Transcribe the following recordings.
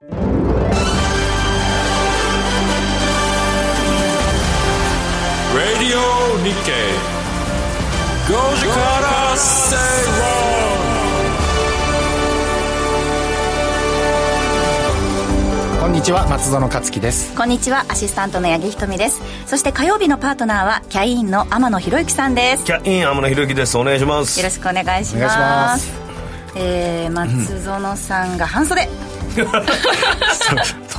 Radio Nikkei. 5時から正こんにちは松園克樹ですこんにちはアシスタントの八木ひとみですそして火曜日のパートナーはキャインの天野博之さんですキャイン天野博之ですお願いしますよろしくお願いしますお願いしますえー、松園さんが半袖、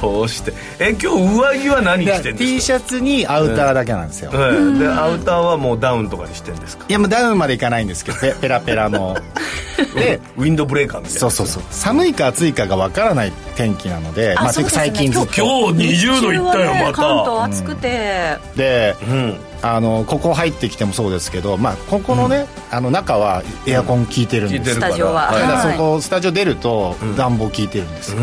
どうして。え今日上着は何着てんですか？T シャツにアウターだけなんですよ、はい、でアウターはもうダウンとかにしてんですか？いやもうダウンまでいかないんですけどペペラペラの でウィンドブレーカーみたいな。そうそうそう。寒いか暑いかがわからない天気なのでまあ、あそうですね。最近ずっと。今日20度いったよま日中はね関た。東暑くて、で、うんあのここ入ってきてもそうですけど、まあ、ここのね、あの中はエアコン効いてるんです。よ、スタジオは。ただはい。そこスタジオ出ると暖房効いてるんですよ、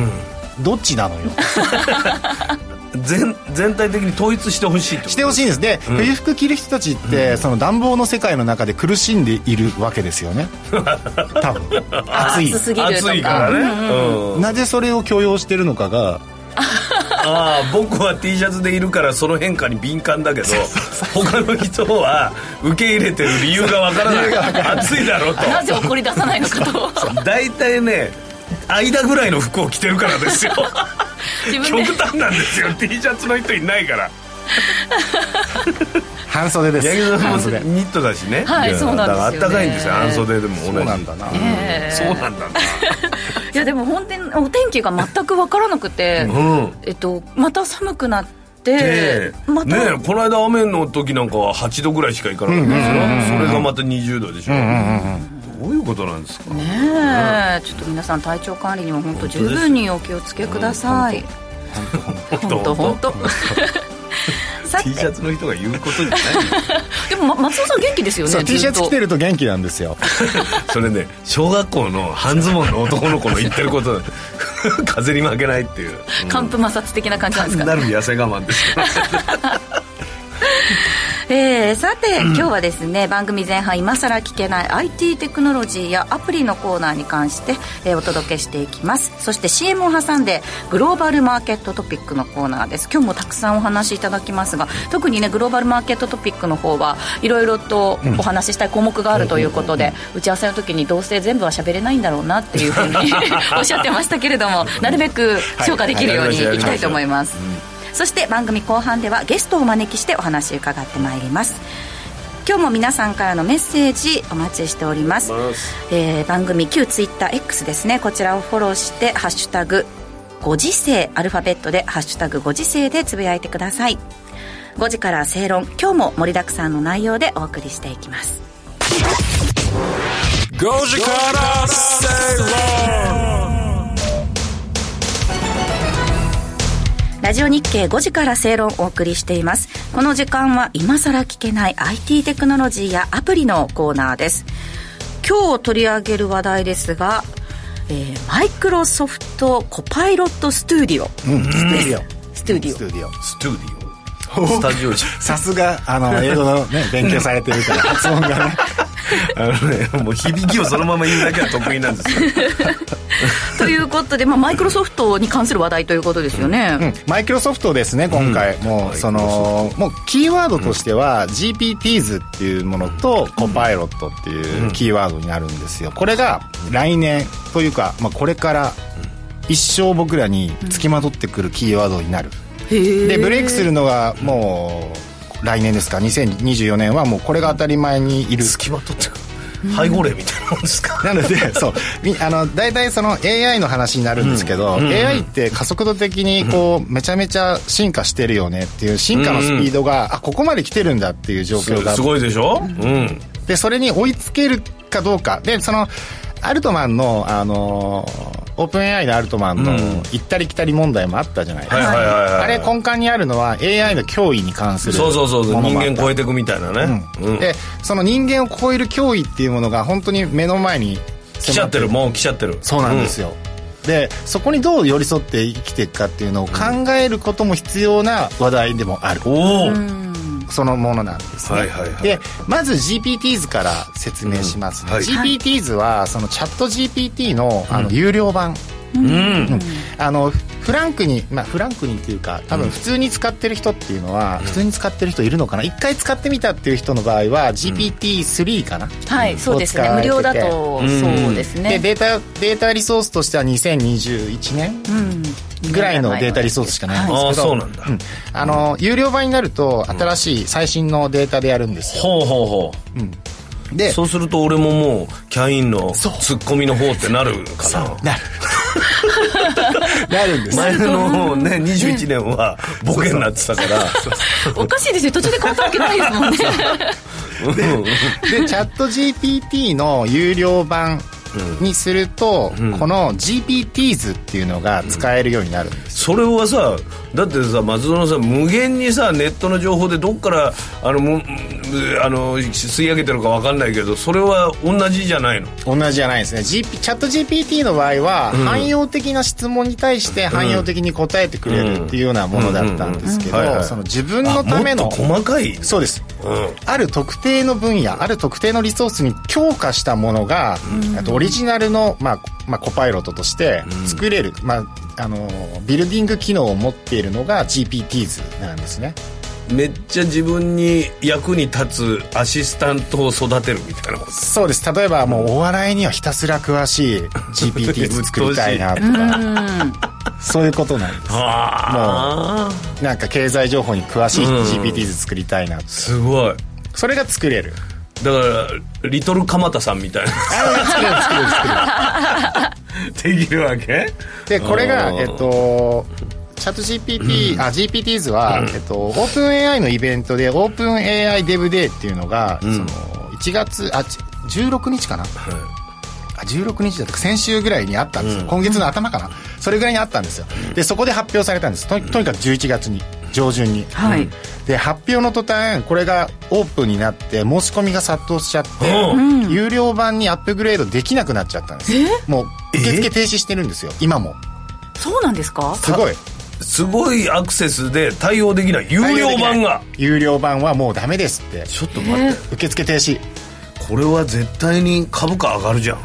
どっちなのよ。全全体的に統一してほしいしてほしいんです。で、冬服着る人たちって、その暖房の世界の中で苦しんでいるわけですよね。多分。暑い。暑すぎるとか。暑いからね、うん。なぜそれを許容してるのかがああ僕は T シャツでいるからその変化に敏感だけど他の人は受け入れてる理由がわからない。暑いだろうと。なぜ怒り出さないのかと。大体ね間ぐらいの服を着てるからですよ。極端なんですよ。T シャツの人いないから。半袖です。八木さんも半袖。ニットだしね。はいやそうなんですよね。だからあったかいんですよ。半袖でも同じ。そうなんだな、えーそうなんだいやでも本当にお天気が全く分からなくて、えっと、また寒くなってで、また、ねえこの間雨の時なんかは8度ぐらいしかいかなかったですよ。それがまた20度でしょ。どういうことなんですか。ねえ。ちょっと皆さん体調管理には本当十分にお気をつけください。本当本当。さ T シャてツの人が言うことじゃない でもま松尾さん元気ですよね T シャツ着てるると元気なんですよ。それね小学校の半ズボンの男の子の言ってること 風に負けないっていう。寒風摩擦的な感じなんですか？なる痩せ我慢ですよえーさて、今日はですね番組前半今更聞けない IT テクノロジーやアプリのコーナーに関して、えーお届けしていきます。そして CM を挟んでグローバルマーケットトピックのコーナーです。今日もたくさんお話しいただきますが特にねグローバルマーケットトピックの方はいろいろとお話ししたい項目があるということで、打ち合わせの時にどうせ全部は喋れないんだろうなっていうふうに おっしゃってましたけれどもなるべく消化できるようにい。きたいと思います、そして番組後半ではゲストをお招きしてお話伺ってまいります。今日も皆さんからのメッセージお待ちしております、えー番組旧 TwitterX ですね。こちらをフォローして「ハッシュタグご時世」アルファベットで「ハッシュタグご時世」でつぶやいてください。5時から正論今日も盛りだくさんの内容でお送りしていきます。5時から正論ラジオ日経5時から正論をお送りしています。この時間は今さら聞けない IT テクノロジーやアプリのコーナーです。今日取り上げる話題ですがえーマイクロソフトコパイロットスタディオ。うんスタジオ。スタディオ。スタジオ。スタディオスタジオじさすがあの英語のね勉強されてるから発音がねあのねもう響きをそのまま言うだけは得意なんですよ。ということで、まあ、マイクロソフトに関する話題ということですよね、うん。マイクロソフトですね今回、もうそのもうキーワードとしては、GPTs っていうものとコパイロットっていうキーワードになるんですよ。これが来年というか、まあ、これから一生僕らにつきまとってくるキーワードになる、でブレイクするのがもう来年ですか？2024年はもうこれが当たり前にいる。付きまとって背後霊みたいなもんですか？なのでそう。みあの大体その AI の話になるんですけど、AI って加速度的にこうめちゃめちゃ進化してるよねっていう進化のスピードが、あここまで来てるんだっていう状況が。すごいでしょ？うん。でそれに追いつけるかどうか。でそのアルトマンの、あのーオープン AI のアルトマンの行ったり来たり問題もあったじゃないですか、あれ根幹にあるのは AI の脅威に関するそうそうそうそう。人間超えていくみたいなね、うん。でその人間を超える脅威っていうものが本当に目の前に来ちゃってる。もう来ちゃってる。そうなんですよ、でそこにどう寄り添って生きていくかっていうのを考えることも必要な話題でもある、うん。おおそのものなんですね、はいはいはい。でまず GPTs から説明しますね、うん。はい。GPTs はそのチャット GPT のあの有料版、うん。あのフランクにまあフランクにっていうか多分普通に使ってる人っていうのは、普通に使ってる人いるのかな？一回使ってみたっていう人の場合は GPT-3 かな、はいそうですね。無料だとそうですでねデータデータリソースとしては2021年？うんぐらいのデータリソースしかないんですけど、ああそうなんだ。うん。あの有料版になると新しい最新のデータでやるんですよ、ほうほうほう。でそうすると俺ももうキャインのツッコミの方ってなるかななる。なるんです。前のね21年はボケになってたから。おかしいですよ。途中で変わったわけないですもんね。でチャット GPT の有料版にすると、この GPTs っていうのが使えるようになるんです、それはさだってさ松園さん無限にさネットの情報でどっからあのむあの吸い上げてるか分かんないけどそれは同じじゃないの？同じじゃないですね、GP、チャット GPT の場合は、汎用的な質問に対して汎用的に答えてくれるっていうようなものだったんですけどその自分のための細かい？そうです。うん。ある特定の分野ある特定のリソースに強化したものが、あとオリジナルの、まあまあ、コパイロットとして作れる、まあ、あのビルディング機能を持っているのが GPTs なんですね。めっちゃ自分に役に立つアシスタントを育てるみたいなこと？そうです。例えばもうお笑いにはひたすら詳しい GPT 作りたいなとか。そういうことなんです。ああなんか経済情報に詳しいうん。GPT 作りたいなすごい。それが作れるだからリトル鎌田さんみたいな。あ作れる作れる作れる。できるわけ？でこれがえっとチャット GPT、あ GPTs は、えっと、オープン AI のイベントでオープン AI デブデーっていうのが、その1月あち16日かな、あ16日だったか先週ぐらいにあったんですよ、今月の頭かな？それぐらいにあったんですよ。でそこで発表されたんです。ととにかく11月に上旬に、はい。で発表の途端これがオープンになって申し込みが殺到しちゃって、う有料版にアップグレードできなくなっちゃったんですもう受付停止してるんですよ今も。そうなんですか？すごい。すごいアクセスで対応できない有料版が。有料版はもうダメですって。ちょっと待って。受付停止。これは絶対に株価上がるじゃん。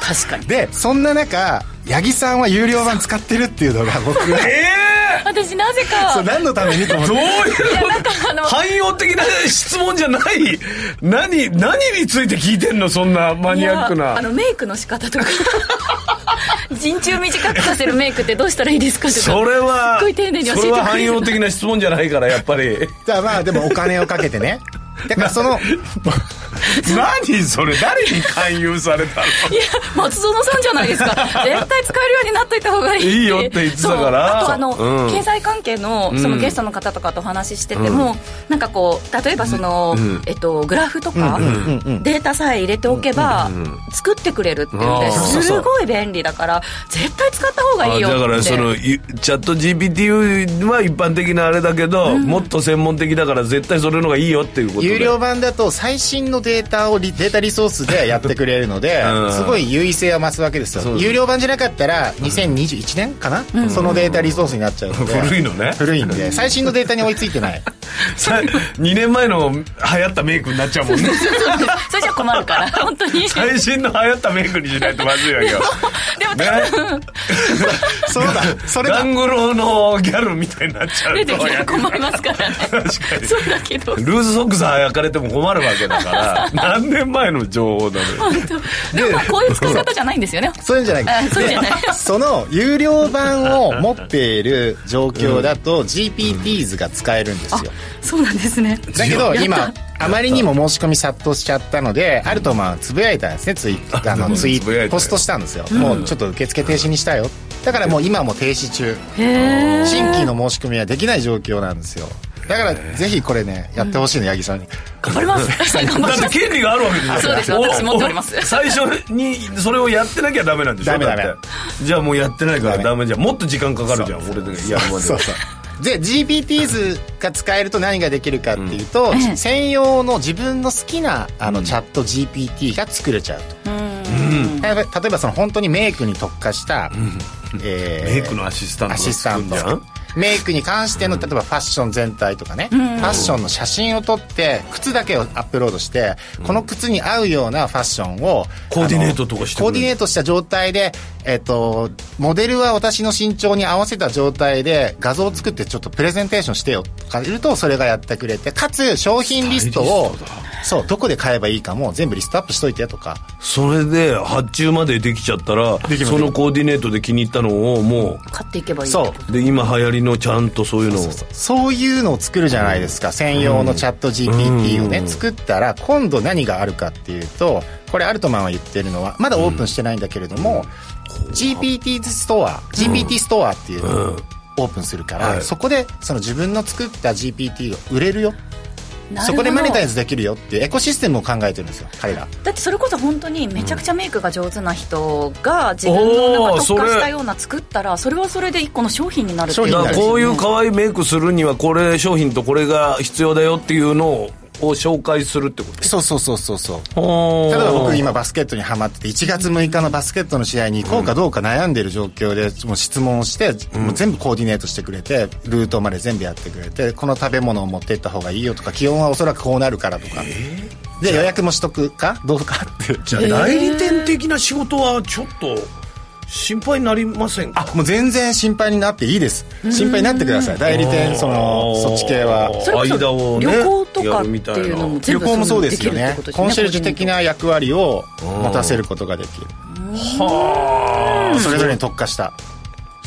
確かに。でそんな中八木さんは有料版使ってるっていうのが僕。がえ私なぜそうか何のためにと思って。どういうなんかあの汎用的な質問じゃない。何何について聞いてんのそんなマニアックな。あのメイクの仕方とか。陣中短くさせるメイクってどうしたらいいですかとか。それはすっごい丁寧に教えてそれは汎用的な質問じゃないからやっぱり。じゃあまあでもお金をかけてね。だからその 何それ誰に勧誘されたの？いや松園さんじゃないですか。絶対使えるようになっといた方がいいいいよって言ってたから。あとあの、うん。経済関係のそのゲストの方とかとお話ししてても、なんかこう例えばその、えっと、グラフとか、データさえ入れておけば、作ってくれるってすごい便利だから絶対使った方がいいよって。あだからそのいチャット GPT は一般的なあれだけど、もっと専門的だから絶対それの方がいいよっていうことで。有料版だと最新のデータをリデータリソースでやってくれるので うん。すごい優位性は増すわけですよ。有料版じゃなかったら2021年かな、そのデータリソースになっちゃうので。古いのね。古いんで。最新のデータに追いついてない。さ2年前の流行ったメイクになっちゃうもんね。それじゃ困るから。本当に。最新の流行ったメイクにしないとまずいわけよ。でもね。そうだ。それだ。ガングロのギャルみたいになっちゃう出てきたらと困りますからね。確かに。そうだけど。ルーズソックス履かれても困るわけだから 何年前の情報なのよ。でもまあこういう使い方じゃないんですよね。そういうんじゃない。あそうじゃない。で その有料版を持っている状況だと GPTs が使えるんですよ。そうなんですね。だけど今あまりにも申し込み殺到しちゃったのであるとまあつぶやいたんですねツイあのうんツイポストしたんですよ、もうちょっと受付停止にしたよ。だからもう今も停止中。新規の申し込みはできない状況なんですよだからぜひこれねやってほしいの八木さんに。頑張ります。だって権利があるわけでしょそうです。お私持っております。最初にそれをやってなきゃダメなんでしょダメダメ。だって。じゃあもうやってないからダメじゃん。もっと時間かかるじゃん。俺で。やるまでそうそう。で GPTs が使えると何ができるかっていうと、専用の自分の好きなあのチャット GPT が作れちゃうと、例えば例えばその本当にメイクに特化した、えーメイクのアシスタントアがシスタント作るじゃんメイクに関しての例えばファッション全体とかね、ファッションの写真を撮って靴だけをアップロードして、この靴に合うようなファッションをコーディネートとかしてくれる。コーディネートした状態でえっと、モデルは私の身長に合わせた状態で画像を作ってちょっとプレゼンテーションしてよとか言うとそれがやってくれてかつ商品リストをそうどこで買えばいいかも全部リストアップしといてとか。それで発注までできちゃったらそのコーディネートで気に入ったのをも買っていけばいいそう。うで今流行りのちゃんとそういうのを。そういうのを作るじゃないですか、専用のチャット GPT をね、作ったら今度何があるかっていうとこれアルトマンは言ってるのはまだオープンしてないんだけれども、GPT ストア GPT ストアっていうのをオープンするから、はい。そこでその自分の作った GPT が売れるよそこでマネタイズできるよっていうエコシステムを考えてるんですよ彼ら。だってそれこそ本当にめちゃくちゃメイクが上手な人が自分のなんか特化したような作ったらそれはそれで一個の商品になるっていう。こういう可愛いメイクするにはこれ商品とこれが必要だよっていうのをを紹介するってこと？そうそうそうそうそう。例例えば僕今バスケットにハマってて1月6日のバスケットの試合に行こうかどうか悩んでる状況でもう質問をして、もう全部コーディネートしてくれてルートまで全部やってくれてこの食べ物を持ってった方がいいよとか気温はおそらくこうなるからとか、で予約もしとくか？どうかって。じゃあ代理店的な仕事はちょっと心配になりませんか？あもう全然心配になっていいです。心配になってください。代理店そのそっち系は。それこそ間をね旅行とかっていうのも全部旅行もそうですよね。できるってことですコンシェルジュ的な役割を持たせることができる。それぞれに特化した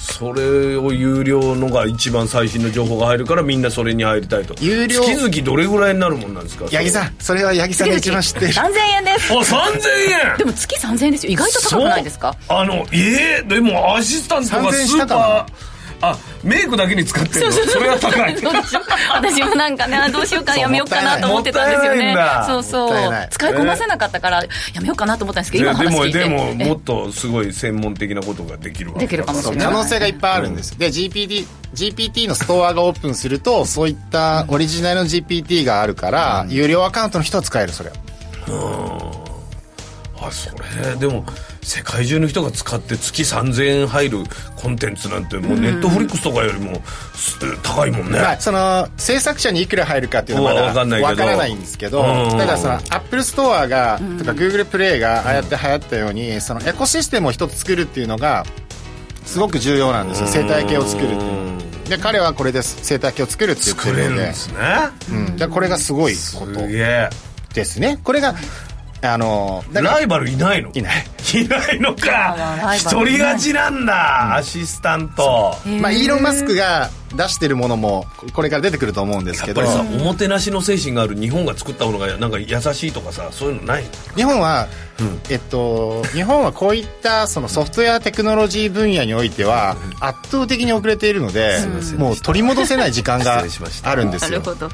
それを有料のが一番最新の情報が入るからみんなそれに入りたいと。有料。月々どれぐらいになるもんなんですか？八木さんそれは八木さんが一番知ってる。3000円です。あ3000円！でも月3000円ですよ。意外と高くないですか？あのええでもアシスタントが3000円スしたかーパーあメイクだけに使ってるの？それは高い。私もなんかねあどうしようかやめようかなと思ってたんですよね。そうそう使いこなせなかったからやめようかなと思ったんですけど今のでも話聞いて。でもっとすごい専門的なことができるわけできるかもしれない。可能性がいっぱいあるんです、で GPT, GPT のストアがオープンするとそういったオリジナルの GPT があるから、有料アカウントの人は使えるそれあそれでも世界中の人が使って月3000円入るコンテンツなんてもうネットフリックスとかよりもす高いもんね、まあ、その制作者にいくら入るかっていうのはまだわからないんですけどうん。ただそのアップルストアがとか Google プレイがああやって流行ったようにそのエコシステムを一つ作るっていうのがすごく重要なんですよ。生態系を作るっていうので彼はこれで生態系を作るって言って作れるんるのでですね。うん、でこれがすごいことですね。これがあのライバルいないの？いないいないのか。あライ一バルいない人勝ちなんだ、アシスタント。まあ、イーロン・マスクが出してるものもこれから出てくると思うんですけど。やっぱりさおもてなしの精神がある日本が作ったものがなんか優しいとかさそういうのない日本は、えっと、日本はこういったそのソフトウェアテクノロジー分野においては圧倒的に遅れているので、もう取り戻せない時間があるんですよ。なるほど。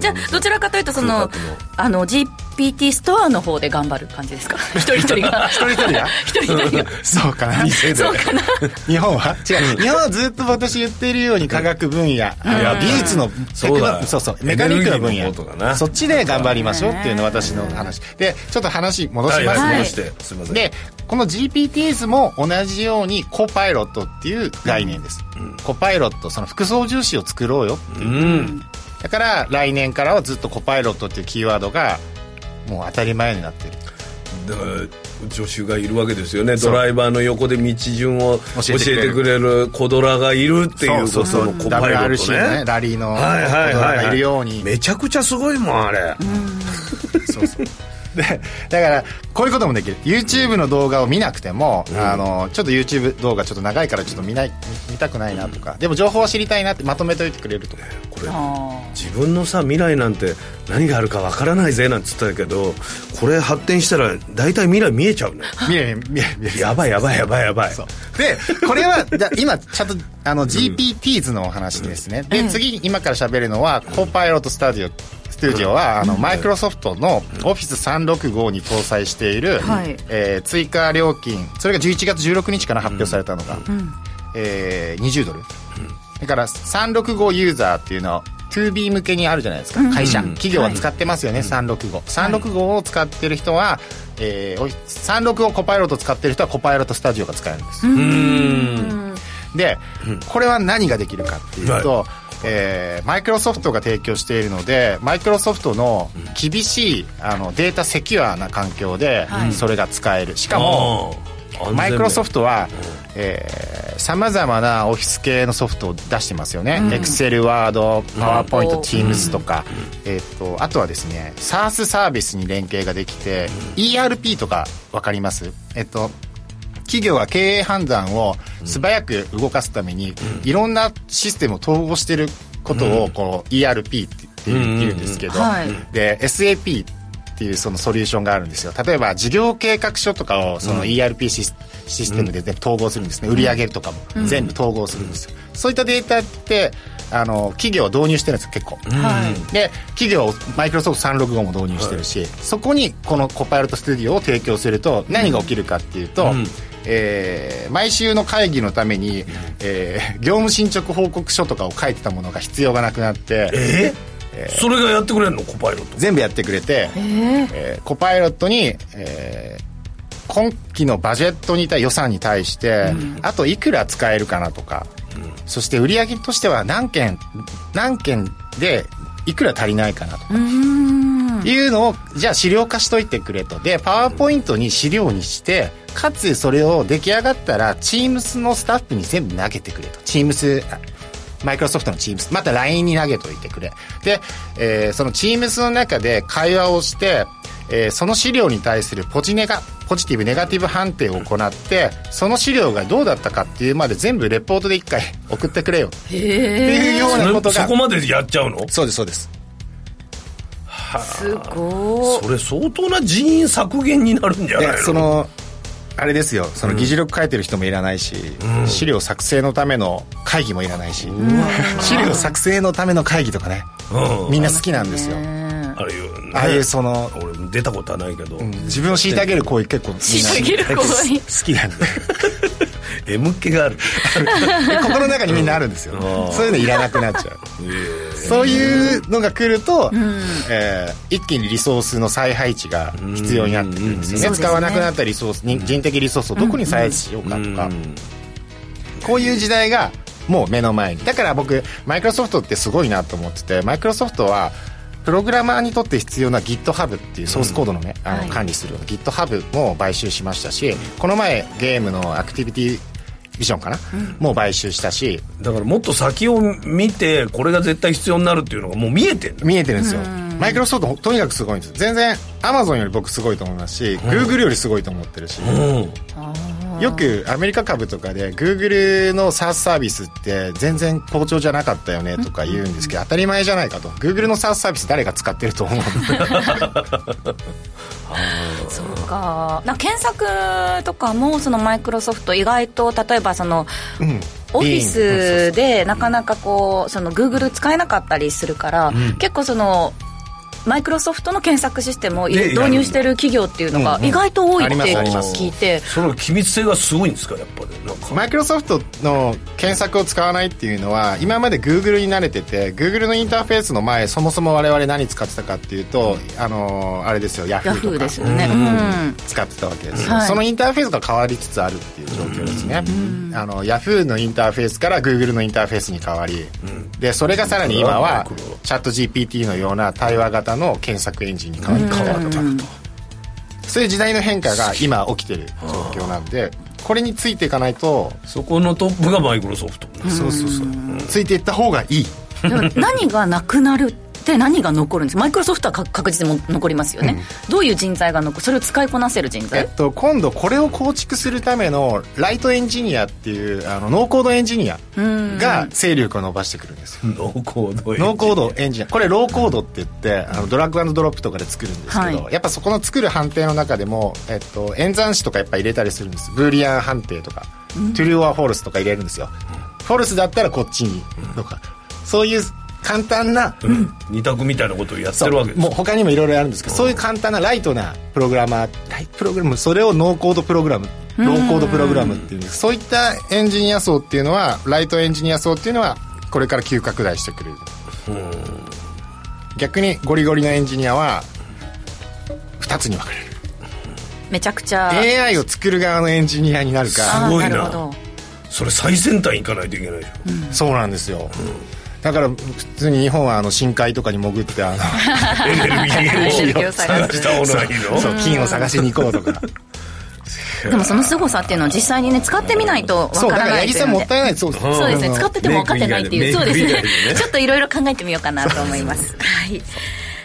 じゃあどちらかというとそのあの GPT ストアの方で頑張る感じですか？一人一人が。一人一人人がそうかな？そうかな？日本は？違う。日本はずっと私言っているように科学分野、技術のテクそうだ。ノそうそう。メカニックの分野。そっちで頑張りましょうっていうのが私の話。でちょっと話戻します。ね、はい戻して。すいません。でこの GPTs も同じようにコパイロットっていう概念です、コパイロットその副操縦士を作ろうようん。だから来年からはずっとコパイロットっていうキーワードがもう当たり前になってるだから助手がいるわけですよね。ドライバーの横で道順を教えてくれる。てくれるコドラがいるっていうことのコパイロットのねね。ラリーのコドはいはいラはい、がいるように。めちゃくちゃすごいもんあれ、そうそうでだからこういうこともできる。YouTube の動画を見なくても、あのちょっと YouTube 動画ちょっと長いからちょっと見ない見見たくないなとか。でも情報は知りたいなってまとめておいてくれると。かこれあ自分のさ未来なんて何があるかわからないぜなんつったけどこれ発展したら大体未来見えちゃうね。見え見え見えやばいやばいやばいやばい。そう。でこれはじゃ今ちゃんとあの GPTs のお話ですね、で次今から喋るのはコパイロットスタジオスタジオはあのマイクロソフトの Office365 に搭載している、はい。えー追加料金それが11月16日から発表されたのが、えー20ドル、だから365ユーザーっていうのは 2B 向けにあるじゃないですか。会社、企業は使ってますよね、365 365を使ってる人は、えーお365コパイロット使ってる人はコパイロットスタジオが使えるんです、うん。で、これは何ができるかっていうと、えーマイクロソフトが提供しているのでマイクロソフトの厳しいあのデータセキュアな環境ではい。それが使える。しかもマイクロソフトはさまざまなオフィス系のソフトを出してますよね、Excel、Word、PowerPoint、Teams とか、えー、とあとはですね SaaS サービスに連携ができて、ERP とか分かります？えっ、と企業が経営判断を素早く動かすために、いろんなシステムを統合してることをこう ERP って言うんですけど、で SAP っていうそのソリューションがあるんですよ。例えば事業計画書とかをその ERP シス,、システムで全部統合するんですね。売上とかも全部統合するんですよ、そういったデータってあの企業は導入してるんですよ結構、で企業マイクロソフト365も導入してるし、はい、そこにこのコパイロットスタディオを提供すると何が起きるかっていうと、うんえー、毎週の会議のために、えー、業務進捗報告書とかを書いてたものが必要がなくなってえー？えー、それがやってくれるの？コパイロット。全部やってくれて、えー、えー、コパイロットに、えー、今期のバジェットに対予算に対して、うん、あといくら使えるかなとか、うん、そして売上としては何件何件でいくら足りないかなとかいうのをじゃあ資料化しといてくれと。でパワーポイントに資料にしてかつそれを出来上がったら Teams のスタッフに全部投げてくれと。Teams マイクロソフトの Teams また LINE に投げといてくれ。で、えー、その Teams の中で会話をしてえー、その資料に対するポジネガポジティブネガティブ判定を行ってその資料がどうだったかっていうまで全部レポートで一回送ってくれよ。っていうようなことが。そこまでやっちゃうの？そうですそうですすごい。それ相当な人員削減になるんじゃないの？そのあれですよ。その議事録書いてる人もいらないし、うん、資料作成のための会議もいらないし、うん、資料作成のための会議とかね、うん、みんな好きなんですよ、ああいうああいうその俺出たことはないけど、自分を虐げる行為結構虐げる行為。好きなんで。M 気がある。心の中にみんなあるんですよ、そういうのいらなくなっちゃう、そういうのが来ると、うえ一気にリソースの再配置が必要になってくるんですよね,、使わなくなったリソース人的リソースをどこに再配置しようかとか、こういう時代がもう目の前に。だから僕マイクロソフトってすごいなと思っててマイクロソフトはプログラマーにとって必要な GitHub っていうソースコードのね、うん、あの管理する GitHub も買収しましたし、この前ゲームのアクティビティビジョンかな、うん、もう買収したし。だからもっと先を見てこれが絶対必要になるっていうのがもう見えてる見えてるんですよ。マイクロソフトとにかくすごいんです。全然アマゾンより僕すごいと思いますし、グーグルよりすごいと思ってるし、よくアメリカ株とかでグーグルの SaaS サービスって全然好調じゃなかったよねとか言うんですけど、当たり前じゃないかと。グーグルの SaaS サービス誰が使ってると思うそうか。な検索とかもそのマイクロソフト意外と例えばその、うん、オフィスでなかなかこうそのグーグル使えなかったりするから、うん、結構そのマイクロソフトの検索システムを導入してる企業っていうのが意外と多いって聞いて、その機密性がすごいんですかやっぱり。マイクロソフトの検索を使わないっていうのは今までグーグルに慣れててグーグルのインターフェースの前そもそも我々何使ってたかっていうと、あのあれですよヤフーとか。ですよね、使ってたわけです、そのインターフェースが変わりつつあるっていう状況ですね、あのヤフーのインターフェースからグーグルのインターフェースに変わり、でそれがさらに今はチャット GPT のような対話型の検索エンジンに変わったと。そういう時代の変化が今起きてる状況なんでこれについていかないとそこのトップがマイクロソフト。そうそうそう。ついていった方がいい。何がなくなるって何が残るんですマイクロソフトは確実に残りますよね、うん、どういう人材が残るそれを使いこなせる人材、えっと、今度これを構築するためのライトエンジニアっていうあのノーコードエンジニアが勢力を伸ばしてくるんですよ。ノーコードエンジニア。ノーコードエンジニア。これローコードって言ってあのドラッグドロップとかで作るんですけど、はい、やっぱそこの作る判定の中でも、えっと、演算子とかやっぱ入れたりするんです。ブーリアン判定とか、トゥルーアフォルスとか入れるんですよ、フォルスだったらこっちにとか、そういう簡単な、うん、二択みたいなことをやってるわけです。もう他にもいろいろあるんですけど、そういう簡単なライトなプログラマーライトプログラムそれをノーコードプログラムローコードプログラムっていうそういったエンジニア層っていうのはライトエンジニア層っていうのはこれから急拡大してくる。逆にゴリゴリのエンジニアは2つに分かれる。めちゃくちゃ AI を作る側のエンジニアになるかすごいな。それ最先端行かないといけないじゃん、うん、そうなんですよ、うんだから普通に日本はあの深海とかに潜ってあの エネルギーを探した方がいいの？そう金を探しに行こうとか。でもその凄さっていうのを実際にね使ってみないとわからない八木さんもったいない。そうですそうですね。使ってても分かってないっていう。そうですね。ちょっといろいろ考えてみようかなと思います。はい。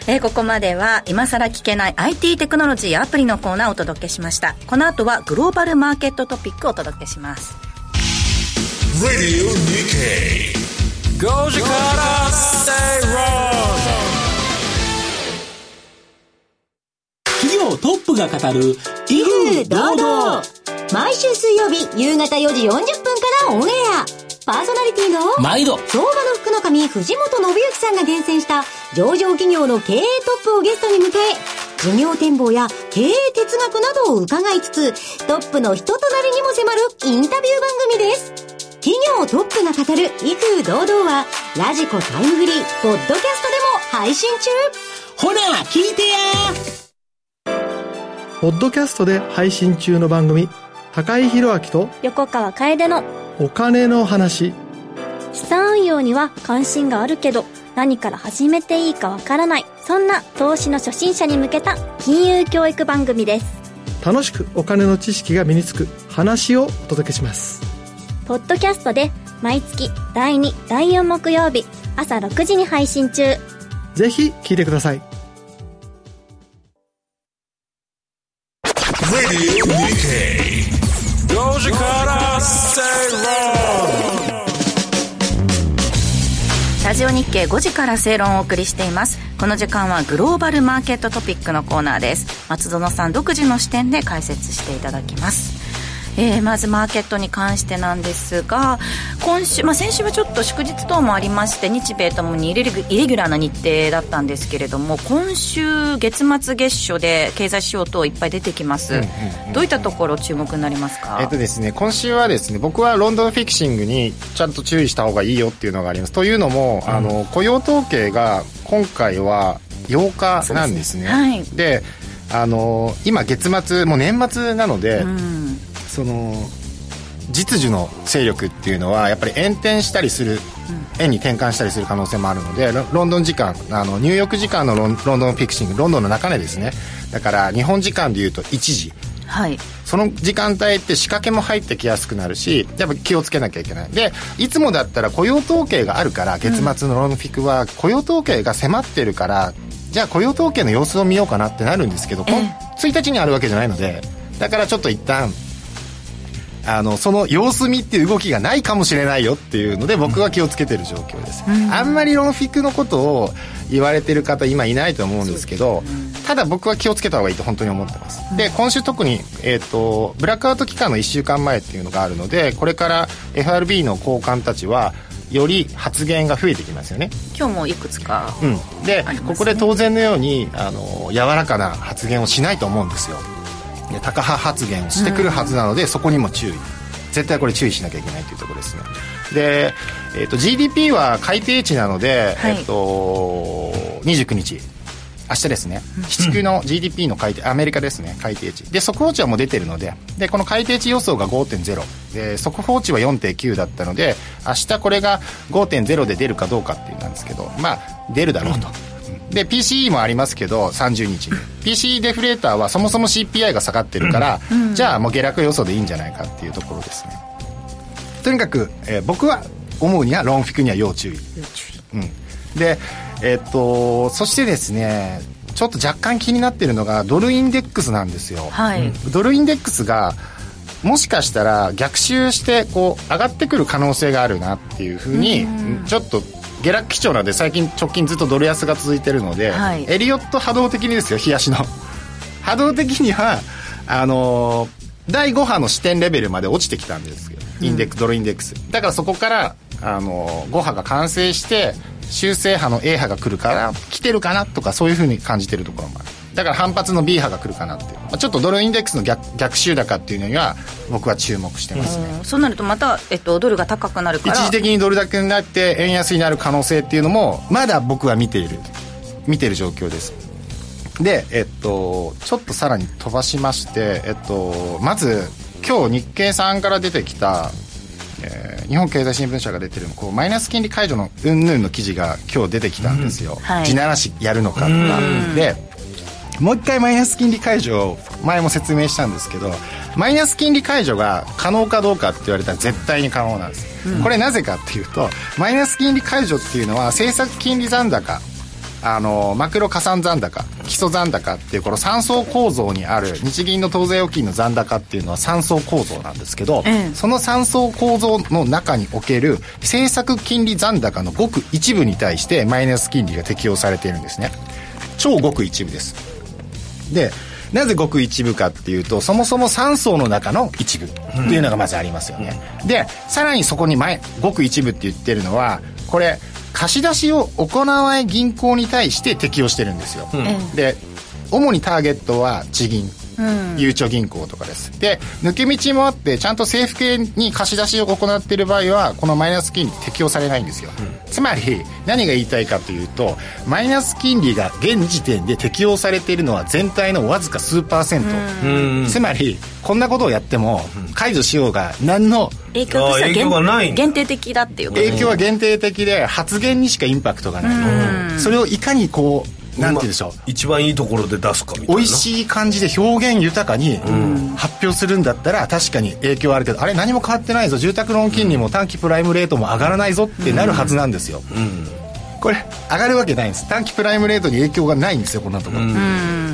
えーここまでは今さら聞けない IT テクノロジーやアプリのコーナーをお届けしました。この後はグローバルマーケットトピックをお届けします。Radio 5時から Stay Wrong 企業トップが語る威風堂々。毎週水曜日夕方4時40分からオンエア。パーソナリティの毎度相場の福の神藤本信之さんが厳選した上場企業の経営トップをゲストに迎え事業展望や経営哲学などを伺いつつトップの人となりにも迫るインタビュー番組です。企業トップが語る威風堂々はラジコタイムフリーポッドキャストでも配信中ほら聞いてやポッドキャストで配信中の番組、高井宏明と横川楓のお金の話。資産運用には関心があるけど何から始めていいかわからないそんな投資の初心者に向けた金融教育番組です楽しくお金の知識が身につく話をお届けします。ポッドキャストで毎月第2第4木曜日朝6時に配信中。ぜひ聞いてください。Radio Nikkei 5時から Stay Wrong ラジオ日経5時から正論をお送りしています。この時間はグローバルマーケットトピックのコーナーです。松園さん独自の視点で解説していただきますえーまずマーケットに関してなんですが今週、まあ、先週はちょっと祝日等もありまして日米ともにイレギュラーな日程だったんですけれども今週月末月初で経済指標等いっぱい出てきます、どういったところ注目になりますか、えっとですね、今週はですね僕はロンドンフィクシングにちゃんと注意した方がいいよっていうのがあります。というのも、あの雇用統計が今回は8日なんですね。はい。であの今月末もう年末なので、うんその実需の勢力っていうのはやっぱり炎転したりする、円に転換したりする可能性もあるのでロロンドン時間あのニューヨーク時間のロンドンフィクシングロンドンの中根ですね。だから日本時間でいうと1時。はい。その時間帯って仕掛けも入ってきやすくなるしやっぱ気をつけなきゃいけない。でいつもだったら雇用統計があるから月末のロンフィクは雇用統計が迫ってるからじゃあ雇用統計の様子を見ようかなってなるんですけど、こんえ1日にあるわけじゃないのでだからちょっと一旦あのその様子見っていう動きがないかもしれないよっていうので僕は気をつけてる状況です、あんまりロンフィクのことを言われてる方今いないと思うんですけどただ僕は気をつけた方がいいと本当に思ってます、で今週特に、えー、とブラックアウト期間の1週間前っていうのがあるのでこれから FRB の高官たちはより発言が増えてきますよね。今日もいくつか、うん、で、ここで当然のようにあの柔らかな発言をしないと思うんですよで高派発言をしてくるはずなので、そこにも注意。絶対これ注意しなきゃいけないというところですね。で、えー、と GDP は改定値なので、はい。えー、と29日。明日ですね。7級の GDP の改定アメリカですね。改定値。で速報値はもう出てるので。でこの改定値予想が5.0で速報値は4.9だったので明日これが5.0で出るかどうかっていうなんですけどまあ出るだろうと、で PCE もありますけど30日に。PCE デフレーターはそもそも CPI が下がってるから、じゃあもう下落予想でいいんじゃないかっていうところですね。とにかく、えー僕は思うにはロンフィクには要注意。うん、でえっとそしてですねちょっと若干気になってるのがドルインデックスなんですよ、はい。ドルインデックスがもしかしたら逆襲してこう上がってくる可能性があるなっていうふうにちょっと下落基調なんで最近直近ずっとドル安が続いてるので、はい。エリオット波動的にですよ冷やしの。波動的にはあのー第5波の視点レベルまで落ちてきたんですよ。インデックス、ドルインデックス。だからそこから、あのー5波が完成して修正波の A 波が来るから来てるかなとかそういうふうに感じてるところもあるだから反発の B 波が来るかなっていう、まあ、ちょっとドルインデックスの逆逆襲高っていうのには僕は注目してますね、うん。そうなるとまた、えっと、ドルが高くなるから。一時的にドル高になって円安になる可能性っていうのもまだ僕は見ている。見てる状況です。でえっとちょっとさらに飛ばしましてえっとまず今日日経さんから出てきた、えー日本経済新聞社が出てるこうマイナス金利解除の云々の記事が今日出てきたんですよ、はい。地ならしやるのかとか。でもう一回マイナス金利解除を前も説明したんですけどマイナス金利解除が可能かどうかって言われたら絶対に可能なんです、これなぜかっていうとマイナス金利解除っていうのは政策金利残高あのマクロ加算残高基礎残高っていうこの3層構造にある日銀の当座預金の残高っていうのは3層構造なんですけど、ええ。その3層構造の中における政策金利残高のごく一部に対してマイナス金利が適用されているんですね。超ごく一部ですでなぜごく一部かっていうとそもそも3層の中の一部っていうのがまずありますよね、でさらにそこに前ごく一部って言ってるのはこれ貸し出しを行わない銀行に対して適用してるんですよ、で主にターゲットは地銀ゆうちょ銀行とかです。で抜け道もあってちゃんと政府系に貸し出しを行っている場合はこのマイナス金利適用されないんですよ、つまり何が言いたいかというとマイナス金利が現時点で適用されているのは全体のわずか数パーセント、つまりこんなことをやっても解除しようが何の影響としてはあー影響がない。限限定的だっていうこと影響は限定的で発言にしかインパクトがない、それをいかにこうなんて言うんでしょう。一番いいところで出すかみたいな。美味しい感じで表現豊かに発表するんだったら確かに影響はあるけどあれ何も変わってないぞ。住宅ローン金利も短期プライムレートも上がらないぞってなるはずなんですよ、これ上がるわけないんです。短期プライムレートに影響がないんですよこんなところ、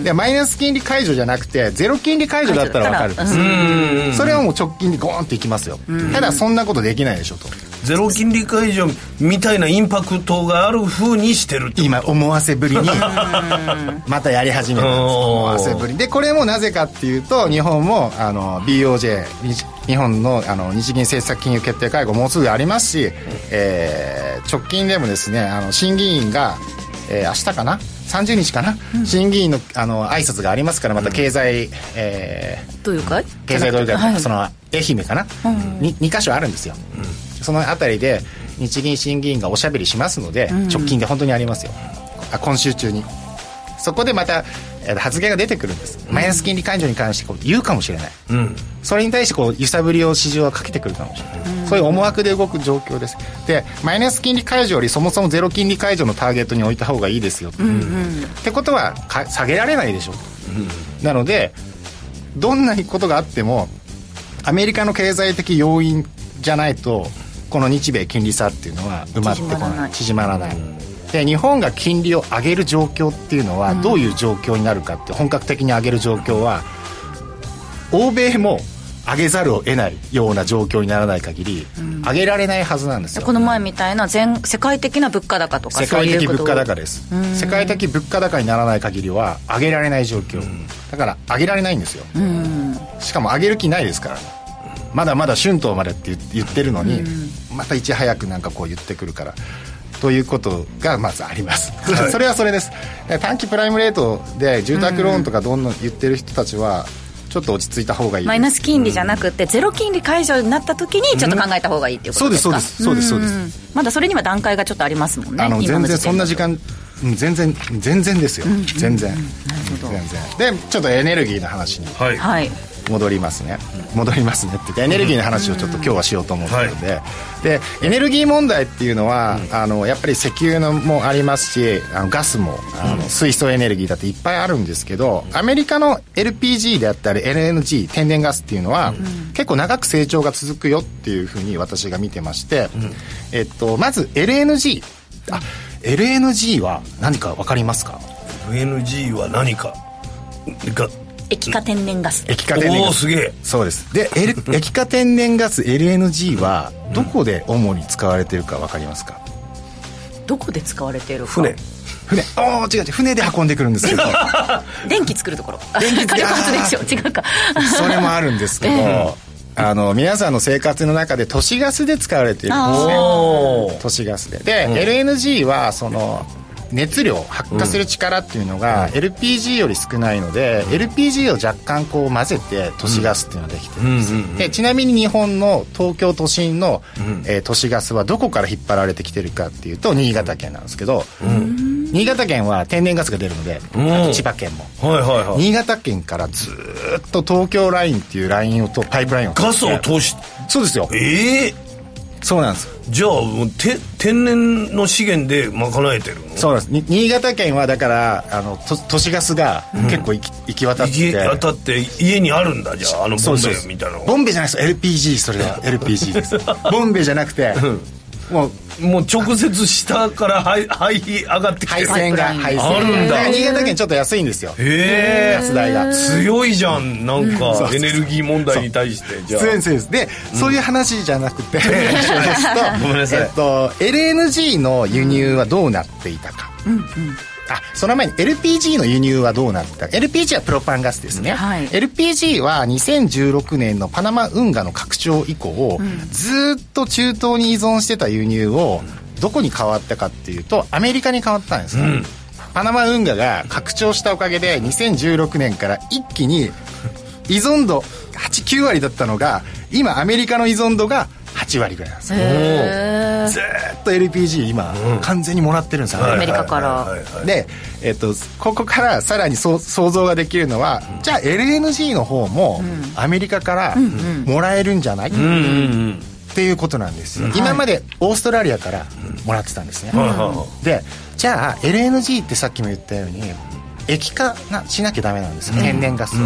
でマイナス金利解除じゃなくてゼロ金利解除だったら分かるんです、それはもう直近にゴーンっていきますよ、ただそんなことできないでしょとゼロ金利解除みたいなインパクトがある風にしてる今思わせぶりにまたやり始めたんです思わせぶり。でこれもなぜかっていうと日本もあの BOJ 日日本のあの日銀政策金融決定会合もうすぐありますし、えー直近でもですねあの審議員が、えー明日かな？30日かな、審議員のあの挨拶がありますからまた経済、えーどういうか経済同友会、はい。その愛媛かな、に 2, 箇所あるんですよ、そのあたりで日銀審議員がおしゃべりしますので、直近で本当にありますよ。あ今週中に。そこでまたえー発言が出てくるんです、マイナス金利解除に関してこう言うかもしれない、それに対してこう揺さぶりを市場はかけてくるかもしれない、そういう思惑で動く状況です。でマイナス金利解除よりそもそもゼロ金利解除のターゲットに置いた方がいいですよ、ってことはか下げられないでしょと、なのでどんなことがあってもアメリカの経済的要因じゃないとこの日米金利差っていうのは埋まってこない。縮まらない。で日本が金利を上げる状況っていうのはどういう状況になるかって本格的に上げる状況は欧米も上げざるを得ないような状況にならない限り上げられないはずなんですよ。この前みたいな全世界的な物価高とか世界的物価高です。世界的物価高にならない限りは上げられない状況。だから上げられないんですよ。しかも上げる気ないですから。まだまだ春闘までって言言ってるのにまたいち早くなんかこう言ってくるから。ということがまずあります、それはそれです。短期プライムレートで住宅ローンとかどんどん言ってる人たちはちょっと落ち着いた方がいいマイナス金利じゃなくてゼロ金利解除になった時にちょっと考えた方がいいっていうことですか、そうですそうです。そうですそうです。ん。まだそれには段階がちょっとありますもんねあの今全然そんな時間全然全然ですよ、全然。全然。でちょっとエネルギーの話に。はい。はい戻りますね。戻りますねって。言ってエネルギーの話をちょっと今日はしようと思ってるので、でエネルギー問題っていうのは、あのやっぱり石油のもありますしあのガスもあの水素エネルギーだっていっぱいあるんですけどアメリカの LPG であったり LNG 天然ガスっていうのは、結構長く成長が続くよっていうふうに私が見てまして、えっと、まず LNG あ LNG は何か分かりますか？LNG は何かが液化天然ガス液化天然ガスおおすげえ。そうです。で、L、液化天然ガス LNG はどこで主に使われてるか分かりますか？どこで使われているか？船。船。おお違う違う。船で運んでくるんですけど。電気作るところ。電気火力発電所違うか。それもあるんですけど、えあの皆さんの生活の中で都市ガスで使われているんですね。都市ガスで。で、LNG はその熱量発火する力っていうのが LPG より少ないので、LPG を若干こう混ぜて都市ガスっていうのができてるんです、でちなみに日本の東京都心の、えー都市ガスはどこから引っ張られてきてるかっていうと新潟県なんですけど、新潟県は天然ガスが出るので、あと千葉県も、はいはいはい。新潟県からずーっと東京ラインっていうラインをとパイプラインをガスを通しそうですよ。ええそうなんです。じゃあて天然の資源で賄えてるの？そうなんです。に新潟県はだからあのと都市ガスが結構行き,、行き渡って家当たって家にあるんだじゃああのボンベみたいなのボンベじゃないです。LPG それは LPG です。ボンベじゃなくてもうもう直接下から排排気上がってきてる。配線が配線あるんだ。で新潟県ちょっと安いんですよ。へえ。ガス代が。強いじゃんなんかエネルギー問題に対してじゃあ。強いんです。で、そういう話じゃなくて ごめんなさい。えっと、LNG の輸入はどうなっていたか、あその前に LPG の輸入はどうなった？LPG はプロパンガスですね、はい。LPG は2016年のパナマ運河の拡張以降、ずーっと中東に依存してた輸入をどこに変わったかっていうとアメリカに変わったんですよ、パナマ運河が拡張したおかげで2016年から一気に依存度89割だったのが今アメリカの依存度が8割ぐらいなんですよ。ずーっと LPG 今、完全にもらってるんですよ、アメリカから。で、えっと、ここからさらにそう想像ができるのは、じゃあ LNG の方もアメリカからもらえるんじゃない、うんうんうん。っていうことなんですよ、今までオーストラリアからもらってたんですね、でじゃあ LNG ってさっきも言ったように液化なしなきゃダメなんですよ、天然ガスを、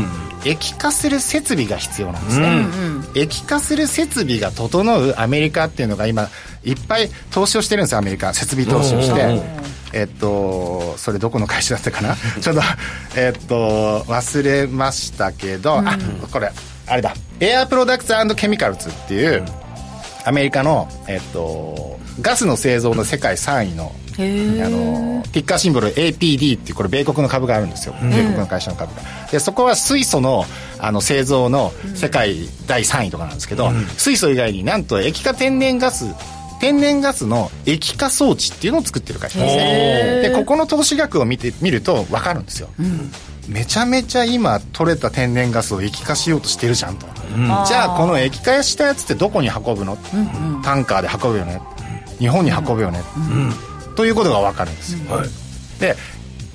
液化する設備が必要なんですね、液化する設備が整うアメリカっていうのが今いっぱい投資をしてるんですよアメリカ。設備投資をして、うんえっとそれどこの会社だったかな？ちょっとえっと忘れましたけど、あこれあれだ。エアプロダクツケミカルズっていう、アメリカの、えっと、ガスの製造の世界3位のあのティッカーシンボル APD っていうこれ米国の株があるんですよ、米国の会社の株が。でそこは水素のあの製造の世界第3位とかなんですけど、水素以外になんと液化天然ガス天然ガスの液化装置っていうのを作ってる会社ですねでここの投資額を見てみると分かるんですよ、めちゃめちゃ今取れた天然ガスを液化しようとしてるじゃんと、じゃあこの液化したやつってどこに運ぶの、タンカーで運ぶよね。日本に運ぶよね、ということが分かるんですよ、はい。で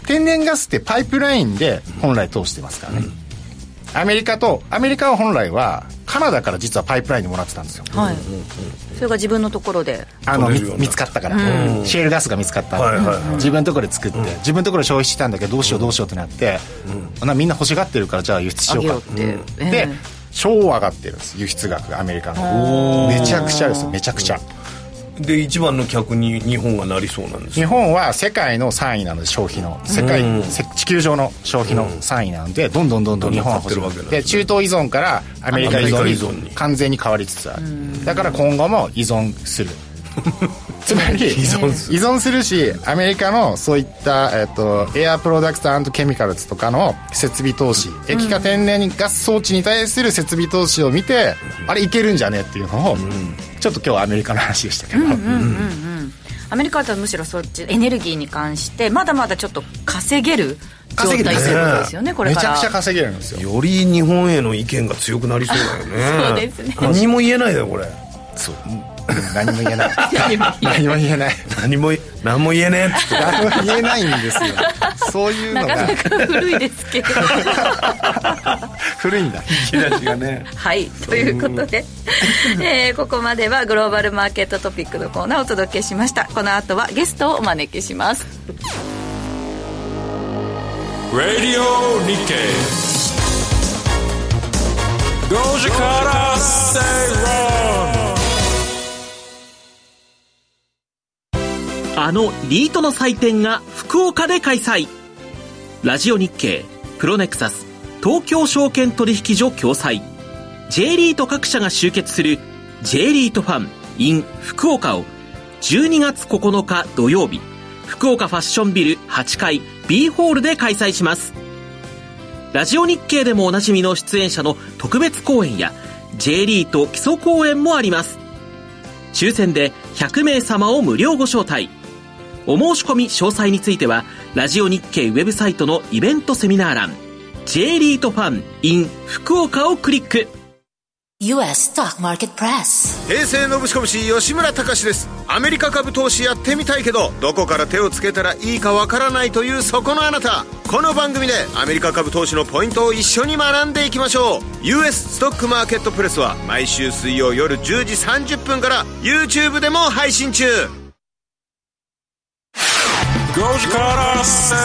天然ガスってパイプラインで本来通してますからね、アメリカとアメリカは本来はカナダから実はパイプラインでもらってたんですよ。はい。それが自分のところで。あの見つかったから、シェールガスが見つかった。んで、はいはいはい。自分のところで作って、自分のところで消費したんだけどどうしようどうしようってなって、なみんな欲しがってるからじゃあ輸出しようか。って。で、ええ超上がってるんです輸出額がアメリカの。めちゃくちゃですよめちゃくちゃで一番の客に日本がなりそうなんです日よ本は世界の3位なので消費の。世界、せ地球上の消費の3位なのでどん。どんどんどん日本は欲しどんどん買ってるわけなんでで中東依存からアメリカ依存に。完全に変わりつつある。だから今後も依存する つまり依存する。存するしアメリカのそういった、えっとエアプロダクトケミカルズとかの設備投資。液化天然ガス装置に対する設備投資を見て、あれいけるんじゃねっていうのを、ちょっと今日はアメリカの話でしたけど、アメリカだとむしろそっちエネルギーに関してまだまだちょっと稼げる状態ということですよねこれから。めちゃくちゃ稼げるんですよ。より日本への意見が強くなりそうだよね。そうですね。何も言えないだよこれ。そう 何も言えない。何も言えない。何も何も言えねえっつって。何も言えないんですよ。そういうのが。なかなか古いですけど。古いんだ。引き出しがね。はいということで、えーここまではグローバルマーケットトピックのコーナーをお届けしました。この後はゲストをお招きします。Radio Nikkei 5時から正論あのリートの祭典が福岡で開催。ラジオ日経プロネクサス東京証券取引所共催。J リート各社が集結する J リートファン in 福岡を12月9日土曜日福岡ファッションビル8階 B ホールで開催します。ラジオ日経でもおなじみの出演者の特別公演や J リート基礎公演もあります。抽選で100名様を無料ご招待。お申し込み詳細についてはラジオ日経ウェブサイトのイベントセミナー欄 J リートファン in 福岡をクリック。US Stock Market Press 平成のぶしこぶし吉村隆です。アメリカ株投資やってみたいけどどこから手をつけたらいいかわからないというそこのあなた。この番組でアメリカ株投資のポイントを一緒に学んでいきましょう。US ストックマーケットプレスは毎週水曜夜10時30分から YouTube でも配信中5時から正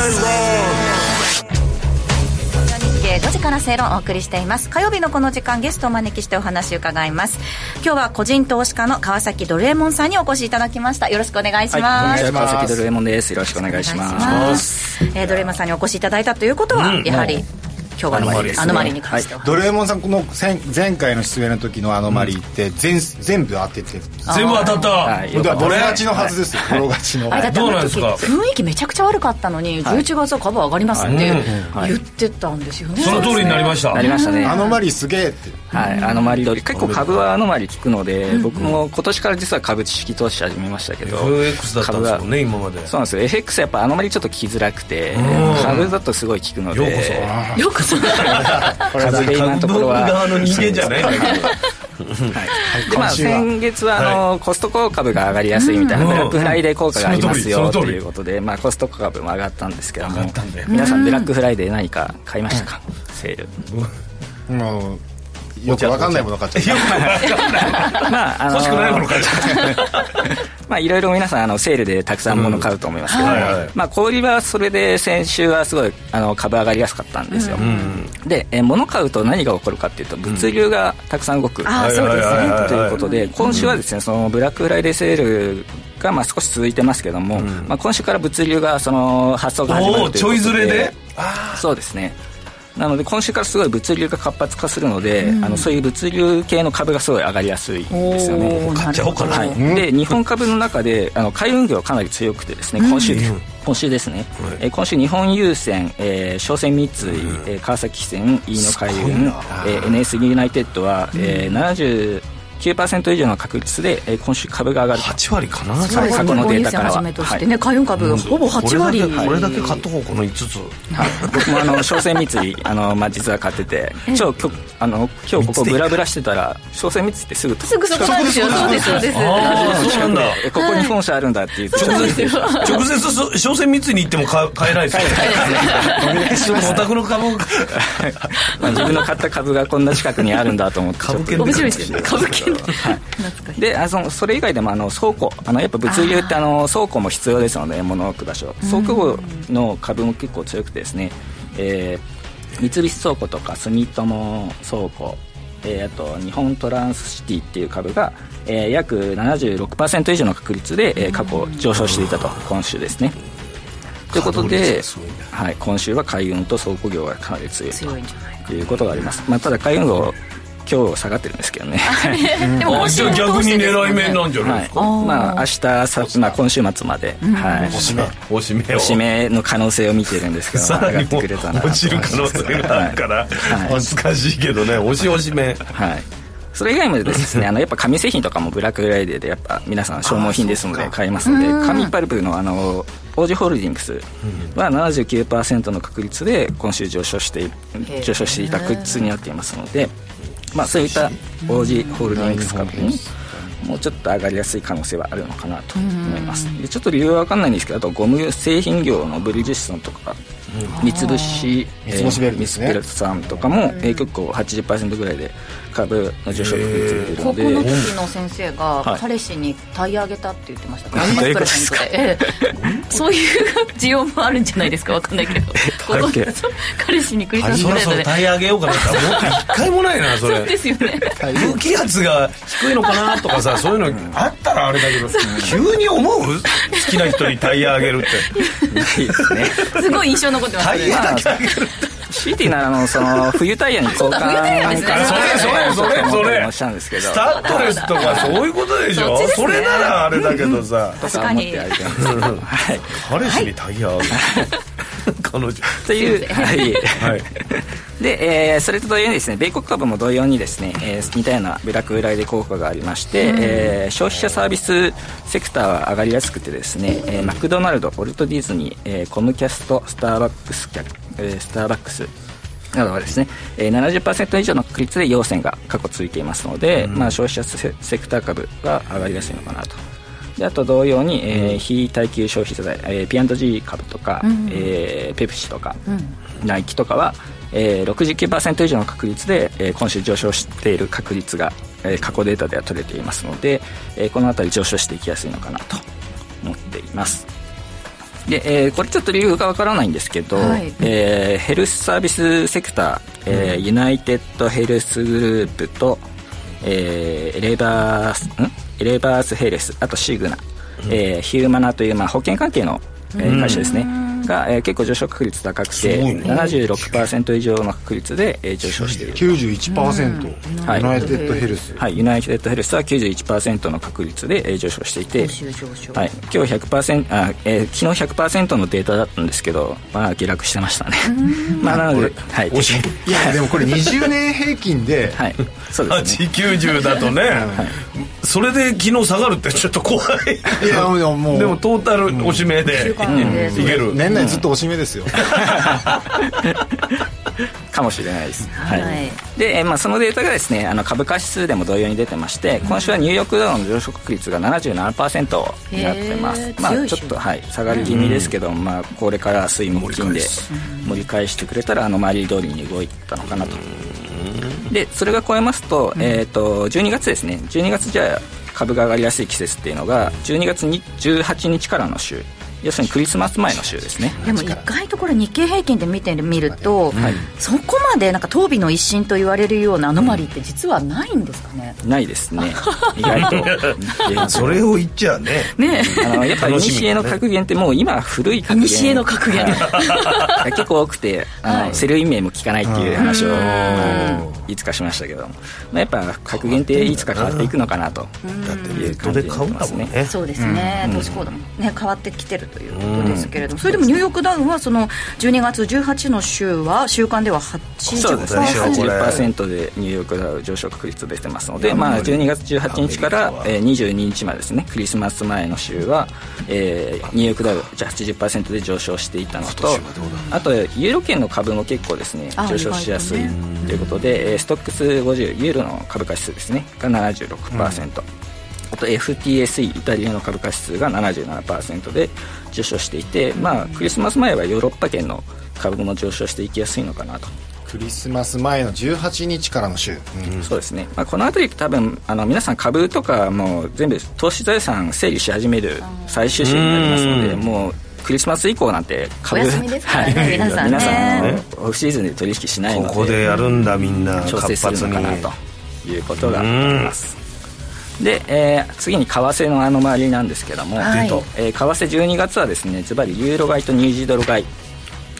日経5時から正論をお送りしています。火曜日のこの時間ゲストをお招きしてお話を伺います。今日は個人投資家の川崎ドルエモンさんにお越しいただきました。よろしくお願いします、はい、川崎ドルエモンです。よろしくお願いします。えー、ドルエモンさんにお越しいただいたということは、うん、やはり、今日はアノマリ,、アノマリに関しては、はい、ドルエモンさんこの前回の出演の時のアノマリって全,、全部当てて全部当たった、はい、ボロ勝ちのはずですよ。ボロ勝ちの。どうなんですか？雰囲気めちゃくちゃ悪かったのに11月は株上がりますって言ってたんですよね、その通りになりました。なりましたねアノマリすげえって。はい。アノマリ通り結構株はアノマリ聞くので、僕も今年から実は株知識投資始めましたけど FX だったんですもんね今まで。そうなんですよ。FX やっぱアノマリちょっと聞きづらくて株だとすごい聞くので。ようこそ。ようこそ風で今のところは。側の人間じゃないんだけどはい、でまあ先月はあの、コストコ株が上がりやすいみたいなブラックフライデー効果がありますよということで、まあ、コストコ株も上がったんですけども皆さんブラックフライデー何か買いましたか、セールうんよくわかんないもの買っちゃった。まあ、あの欲しくないもの買っちゃった。まあいろいろ皆さんあのセールでたくさんもの買うと思いますけど、まあ小売はそれで先週はすごいあの株上がりやすかったんですよ、でえ物買うと何が起こるかっていうと物流がたくさん動く、あそうですねということで今週はですねそのブラックフライデーセールがまあ少し続いてますけども、まあ、今週から物流がその発送が始まるということで。ちょいずれで？そうですねなので今週からすごい物流が活発化するので、うん、あのそういう物流系の株がすごい上がりやすいですよね。買っちゃおうかな、はい、で日本株の中であの海運業かなり強くてですね今週、うん、今週ですね、はい、えー、今週日本郵船、えー、商船三井、えー、川崎船飯野海運、えー、NS ユナイテッドは、えー、70 9%以上の確率で、えー、今週株が上がる8割かなはい過去のデータからは。としてね、海運株ほぼ8割。これだけ買っとこうこの5つ、はい、僕もあの 商船三井あの、まあ、実は買ってて。今日今日あの今日ここブラブラしてたら商船三井ってすぐすぐそこなんですよ。そうですそうです。ああそうなんだ。ここに本社あるんだっていう。直接直接商船三井に行っても買買えないですよ。お宅の株 まあ自分の買った株がこんな近くにあるんだと思って株券面白いですね。株券 はい、であのそれ以外でもあの倉庫。あのやっぱ物流ってあの倉庫も必要ですので物を置く場所。倉庫の株も結構強くてですね、えー、三菱倉庫とか住友倉庫。えー、あと日本トランスシティっていう株が、えー、約76%以上の確率で、えー、過去上昇していたと今週ですね。ということで、はい、今週は海運と倉庫業がかなり強いということがあります、まあ、ただ海運業今日下がってるんですけどね。でもじゃあ逆に狙い目なんじゃないですか、はい、まあ明日さ、まあ、今週末まで、はい、おしめおしめおしめの可能性を見てるんですけどさらにも落ちる可能性があるから、はい、難しいけどね。押し押しめはい。それ以外もですね あのやっぱ紙製品とかもブラックフライデーでやっぱ皆さん消耗品ですので買いますので紙パルプのあのオージホールディングスは79%の確率で今週上昇して上昇していた確率になっていますのでまあ、そういったオージーホールディングス株にもうちょっと上がりやすい可能性はあるのかなと思います。でちょっと理由は分かんないんですけどあとゴム製品業のブリヂストンとか三菱、えー、ミスベルトさんとかも、えー、結構80%ぐらいで株の上昇率出てる高校の時の先生が彼氏にタイヤあげたって言ってましたから、はい、えー、そういう需要もあるんじゃないですか？わかんないけど。彼氏にクリスマスプレゼントタイヤあげようかなって思って一回もないなそれ。そうですよね。空気圧が低いのかなとかさ そういうのあったらあれだけど。急に思う？好きな人にタイヤあげるって。ないですね。すごい印象残ってますタイヤだけあげるってシティならのその冬タイヤに交換そうだ冬タイヤですねそれそれそれそれしたんですけどスタッドレスとかそういうことでしょそれならあれだけどさ確かにはい彼氏にタイヤあげる 彼女。という。はい。はい。で、えー、それと同様にですね米国株も同様にですね、えー、似たようなブラックフライデー効果がありまして、えー、消費者サービスセクターは上がりやすくてですね、えー、マクドナルドウォルト・ディズニー、えー、コムキャストスターバックスえー、スターバックスなどはですね、えー、70%以上の確率で陽線が過去続いていますので、まあ、消費者セクター株が上がりやすいのかなとであと同様に、えー、非耐久消費財、えー、P&G 株とか、うん、えー、ペプシとか、うん、ナイキとかは、えー、69%以上の確率で、えー、今週上昇している確率が、えー、過去データでは取れていますので、えー、この辺り上昇していきやすいのかなと思っています。で、えーこれちょっと理由がわからないんですけど、はい。えーヘルスサービスセクター、えーユナイテッドヘルスグループと、えーエレバンスん？エレバンスヘルスあとシグナ、えーヒューマナという、まあ、保険関係の、えー会社ですねが、えー結構上昇確率高くて、ね。76%以上の確率で、えー上昇している。91%、はい。ユナイテッドヘルス、はい、ユナイテッドヘルスは91%の確率で、えー上昇していて、はい、今日100%あ、えー昨日100%のデータだったんですけど、まあ、下落してましたね。まあ、なので、はい、いやでもこれ20年平均で、はい、そうですね。890だとね、それで昨日下がるってちょっと怖い。いやもうもう。でもトータルおしめで、いける。年内ずっとおしめですよ、かもしれないです。はい。はい。で、えーまあ、そのデータがですね、あの株価指数でも同様に出てまして、今週はニューヨークダウの上昇確率が77%になってます。まあ、ちょっと、はい、下がり気味ですけど、まあ、これから水木金で盛り返してくれたら、あの、周り通りに動いたのかなと。で、それが超えますと、えっ、と、12月ですね、12月じゃあ株が上がりやすい季節っていうのが、12月に18日からの週、要するにクリスマス前の週ですね。でも意外とこれ日経平均で見てみると、そこまでなんか当備の一新と言われるようなアノマリって実はないんですかね、ないですね。意外と。それを言っちゃね。ねあのやっぱり楽しみ古の格言ってもう今は古い格言古の格言はい。結構多くてあの、はい。セル意味も聞かないっていう話をいつかしましたけど、まあ、やっぱ格言っていつか変わっていくのかなと。いう感じで思いますね。そうですね、投資行動も、ね、変わってきてるということですけれども、それでもニューヨークダウンはその12月18の週は週間では80%そうですね。80%でニューヨークダウ上昇確率出てますので、まあ、12月18日から、えー22日までですね。クリスマス前の週は、えーニューヨークダウじゃあ80%で上昇していたのと。あとユーロ圏の株も結構ですねあ上昇しやすいということで、えーストックス50ユーロの株価指数ですねが76%、あと FTSE イタリアの株価指数が77%で上昇していて、まあ、クリスマス前はヨーロッパ圏の株も上昇していきやすいのかなと。クリスマス前の18日からの週、そうですね、まあ、この辺り多分あの皆さん株とかもう全部投資財産整理し始める最終週になりますのでもうクリスマス以降なんて株お休みですからねはい。皆さんね。皆さんオフシーズンで取引しないのでここでやるんだみんな。調整活発にするのかなということがありますで、えー次に為替のあの周りなんですけども、はい。えー為替12月はですねズバリユーロ買いとニュージードル買い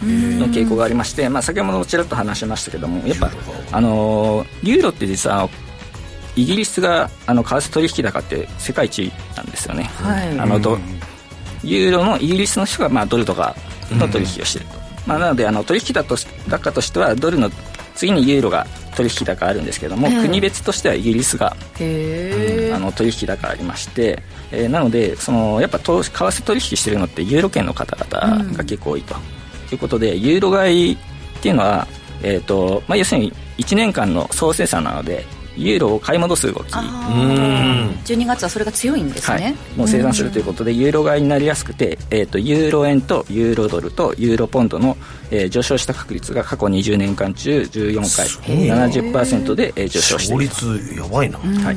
の傾向がありまして、まあ、先ほどもちらっと話しましたけどもやっぱ、あのーユーロって実はイギリスがあの為替取引高って世界一なんですよね、はい。あのドユーロのイギリスの人がまあドルとかの取引をしていると、まあ、なのであの取引だとし高としてはドルの次にユーロが取引高あるんですけども、ええ。国別としてはイギリスがへあの取引高ありまして、えーなのでそのやっぱ為替取引してるのってユーロ圏の方々が結構多いと、いうことでユーロ買いっていうのは、えーとまあ、要するに1年間の総生産なのでユーロを買い戻す動き。12月はそれが強いんですはい。ね、、もう生産するということで、ユーロ買いになりやすくて、えー、とユーロ円とユーロドルとユーロポンドの、えー上昇した確率が過去20年間中14回70%で、えー上昇してい勝る率やばいな、はい、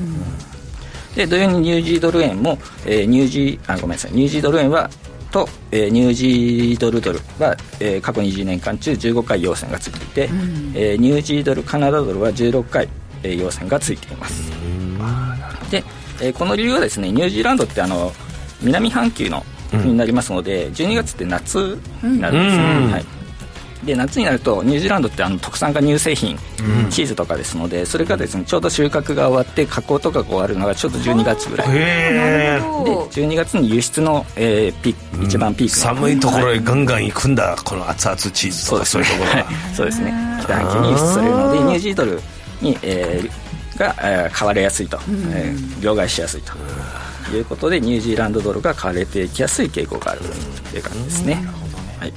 で同様にニュージードル円も、えーニュージーあごめんなさい。ニュージードル円はと、えーニュージードルドルは、えー過去20年間中15回陽線がついていて、えーニュージードルカナダドルは16回、えー陽線がついています。で、えーこの理由はですねニュージーランドってあの南半球の国になりますので、12月って夏になるんですね、うん。はい。で夏になるとニュージーランドってあの特産が乳製品、うん。チーズとかですのでそれがですねちょうど収穫が終わって加工とかが終わるのがちょうど12月ぐらい。でへえ12月に輸出の、えーピ一番ピークの。寒いところはへガンガン行くんだ、この熱々チーズとかそういうところが、そうですね。北半球に輸出されるのでニュー。ジードルに、えーが、えー買われやすいと、えー両替しやすいと。いうことでニュージーランドドルが買われていきやすい傾向があるという感じですね、はい、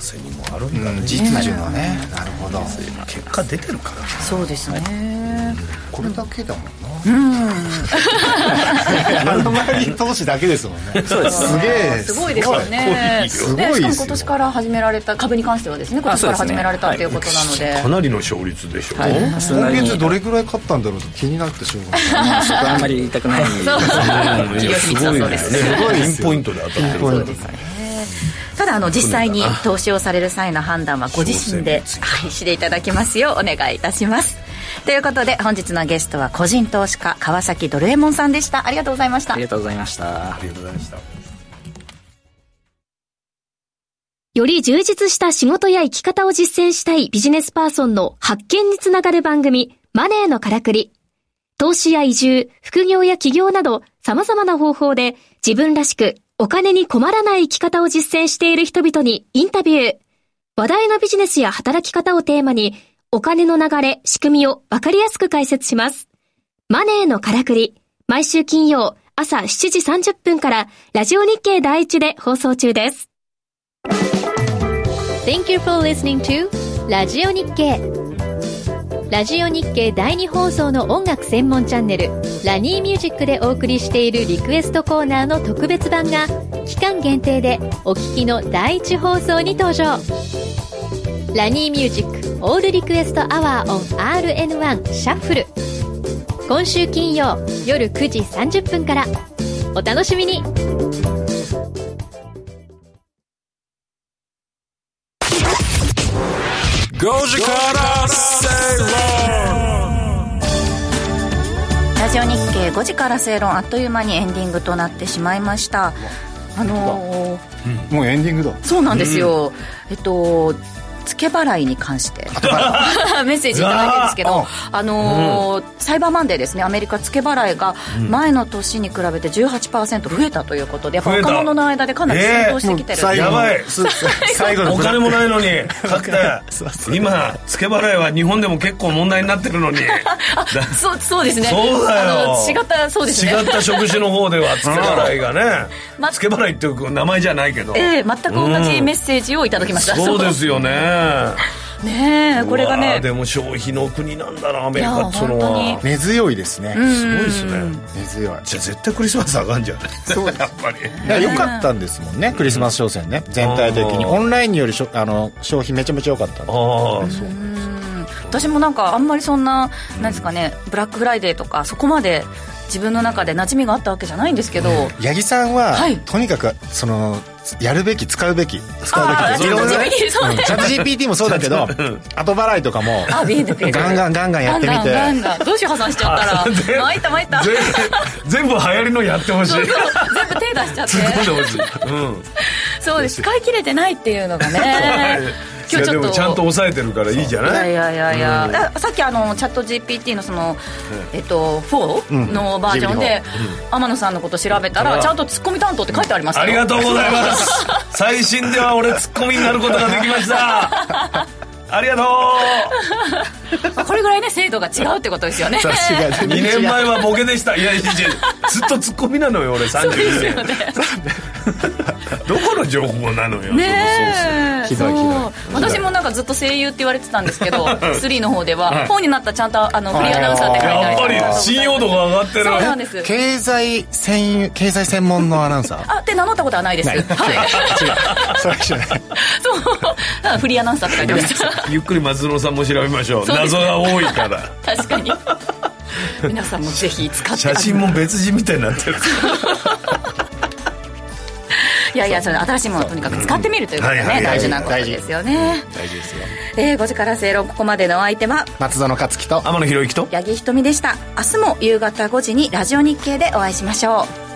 為替にもあるんだね、実需のね。なるほど。結果出てるから。なそうですね、これだけだもんな。うん。あの周り投資だけですもんね。そうです。すげえ。すごいですよね。すごいねしかもですよ今年から始められた株に関してはですね今年から始められたということなので。かなりの勝率でしょ、はい。今月どれぐらい買ったんだろうと気になってしょうがない。そこはあんまり言いたくない。そう。そうです。ね。すごいですよピンポイントで当たってるからピンポイントただあの実際に投資をされる際の判断はご自身で、はい、していただきますようお願いいたします。ということで本日のゲストは個人投資家川崎ドルエモンさんでした。ありがとうございました。ありがとうございました。ありがとうございました。より充実した仕事や生き方を実践したいビジネスパーソンの発見につながる番組、マネーのからくり。投資や移住、副業や起業など様々な方法で自分らしくお金に困らない生き方を実践している人々にインタビュー。話題のビジネスや働き方をテーマにお金の流れ、仕組みをわかりやすく解説します。マネーのからくり。毎週金曜朝7時30分からラジオ日経第一で放送中です。Thank you for listening to ラジオ日経ラジオ日経第2放送の音楽専門チャンネルラニーミュージックでお送りしているリクエストコーナーの特別版が期間限定でお聞きの第1放送に登場。ラニーミュージックオールリクエストアワーオン RN1 シャッフル今週金曜夜9時30分から。お楽しみに。5時から。ラジオ日経5時から正論あっという間にエンディングとなってしまいました。あのーうん、もうエンディングだ。そうなんですよ、うん、えっと付け払いに関して。メッセージいただいてるんですけど、あのーうん、サイバーマンデーですね。アメリカ付け払いが前の年に比べて18%増えたということでやっぱ若者の間でかなり浸透してきてる、えー、やばい。最後お金もないのに買って今付け払いは日本でも結構問題になってるのに。そうそうですね。そうだよ。違ったそうですね。違った職種の方では付け払いがね、ま、付け払いっていう名前じゃないけど。ええー、全く同じメッセージをいただきました、うん、そうですよね。ねこれがね。でも消費の国なんだなアメリカっていうのは。根強いですね。すごいですね。根強い。じゃあ絶対クリスマスあかんじゃんそうやっぱり。いやよかったんですもんねクリスマス商戦ね。全体的に。オンラインによりしょあの消費めちゃめちゃ良かったああそう私もなんかあんまりそんななんですかねブラックフライデーとかそこまで自分の中で馴染みがあったわけじゃないんですけど、八木さんは、はい、とにかくそのやるべき使うべき使うべきチャット GPT もそうだけど 後払いとかもガンガンガンガンやってみて。ガンガンどうしよう破産しちゃったら。参った参った。全部流行りのやってほしい。全部手出しちゃって。そうです。使い切れてないっていうのがね 今日ちょっとちゃんと抑えてるからいいじゃない？いやいやいやいや、うん、さっきあのチャット GPT のその、えっと、4のバージョンで、うん、天野さんのこと調べたらちゃんとツッコミ担当って書いてありましたありがとうございます。最新では俺ツッコミになることができました。ありがとう。これぐらいね精度が違うってことですよね。2年前はボケでした。いやいやずっとツッコミなのよ俺32年、ね、どこの情報なのよ。ねえ。そう私もなんかずっと声優って言われてたんですけど3の方では本になったちゃんとあのフリーアナウンサーって書いてあるやっぱり信用度が上がってるそうなんです。経済専経済専門のアナウンサー？あって名乗ったことはないです。はい。違う。それじゃない。そう。フリーアナウンサーって書いてました。ゆっくり松野さんも調べましょう。謎が多いから。確かに。皆さんもぜひ使って。写真も別人みたいになってるいやいやそれ新しいものをとにかく使ってみるということがね、大事なことですよね。大事ですよ、えー、5時から正論ここまでのお相手は松園克樹と天野博之と八木ひとみでした。明日も夕方5時にラジオ日経でお会いしましょう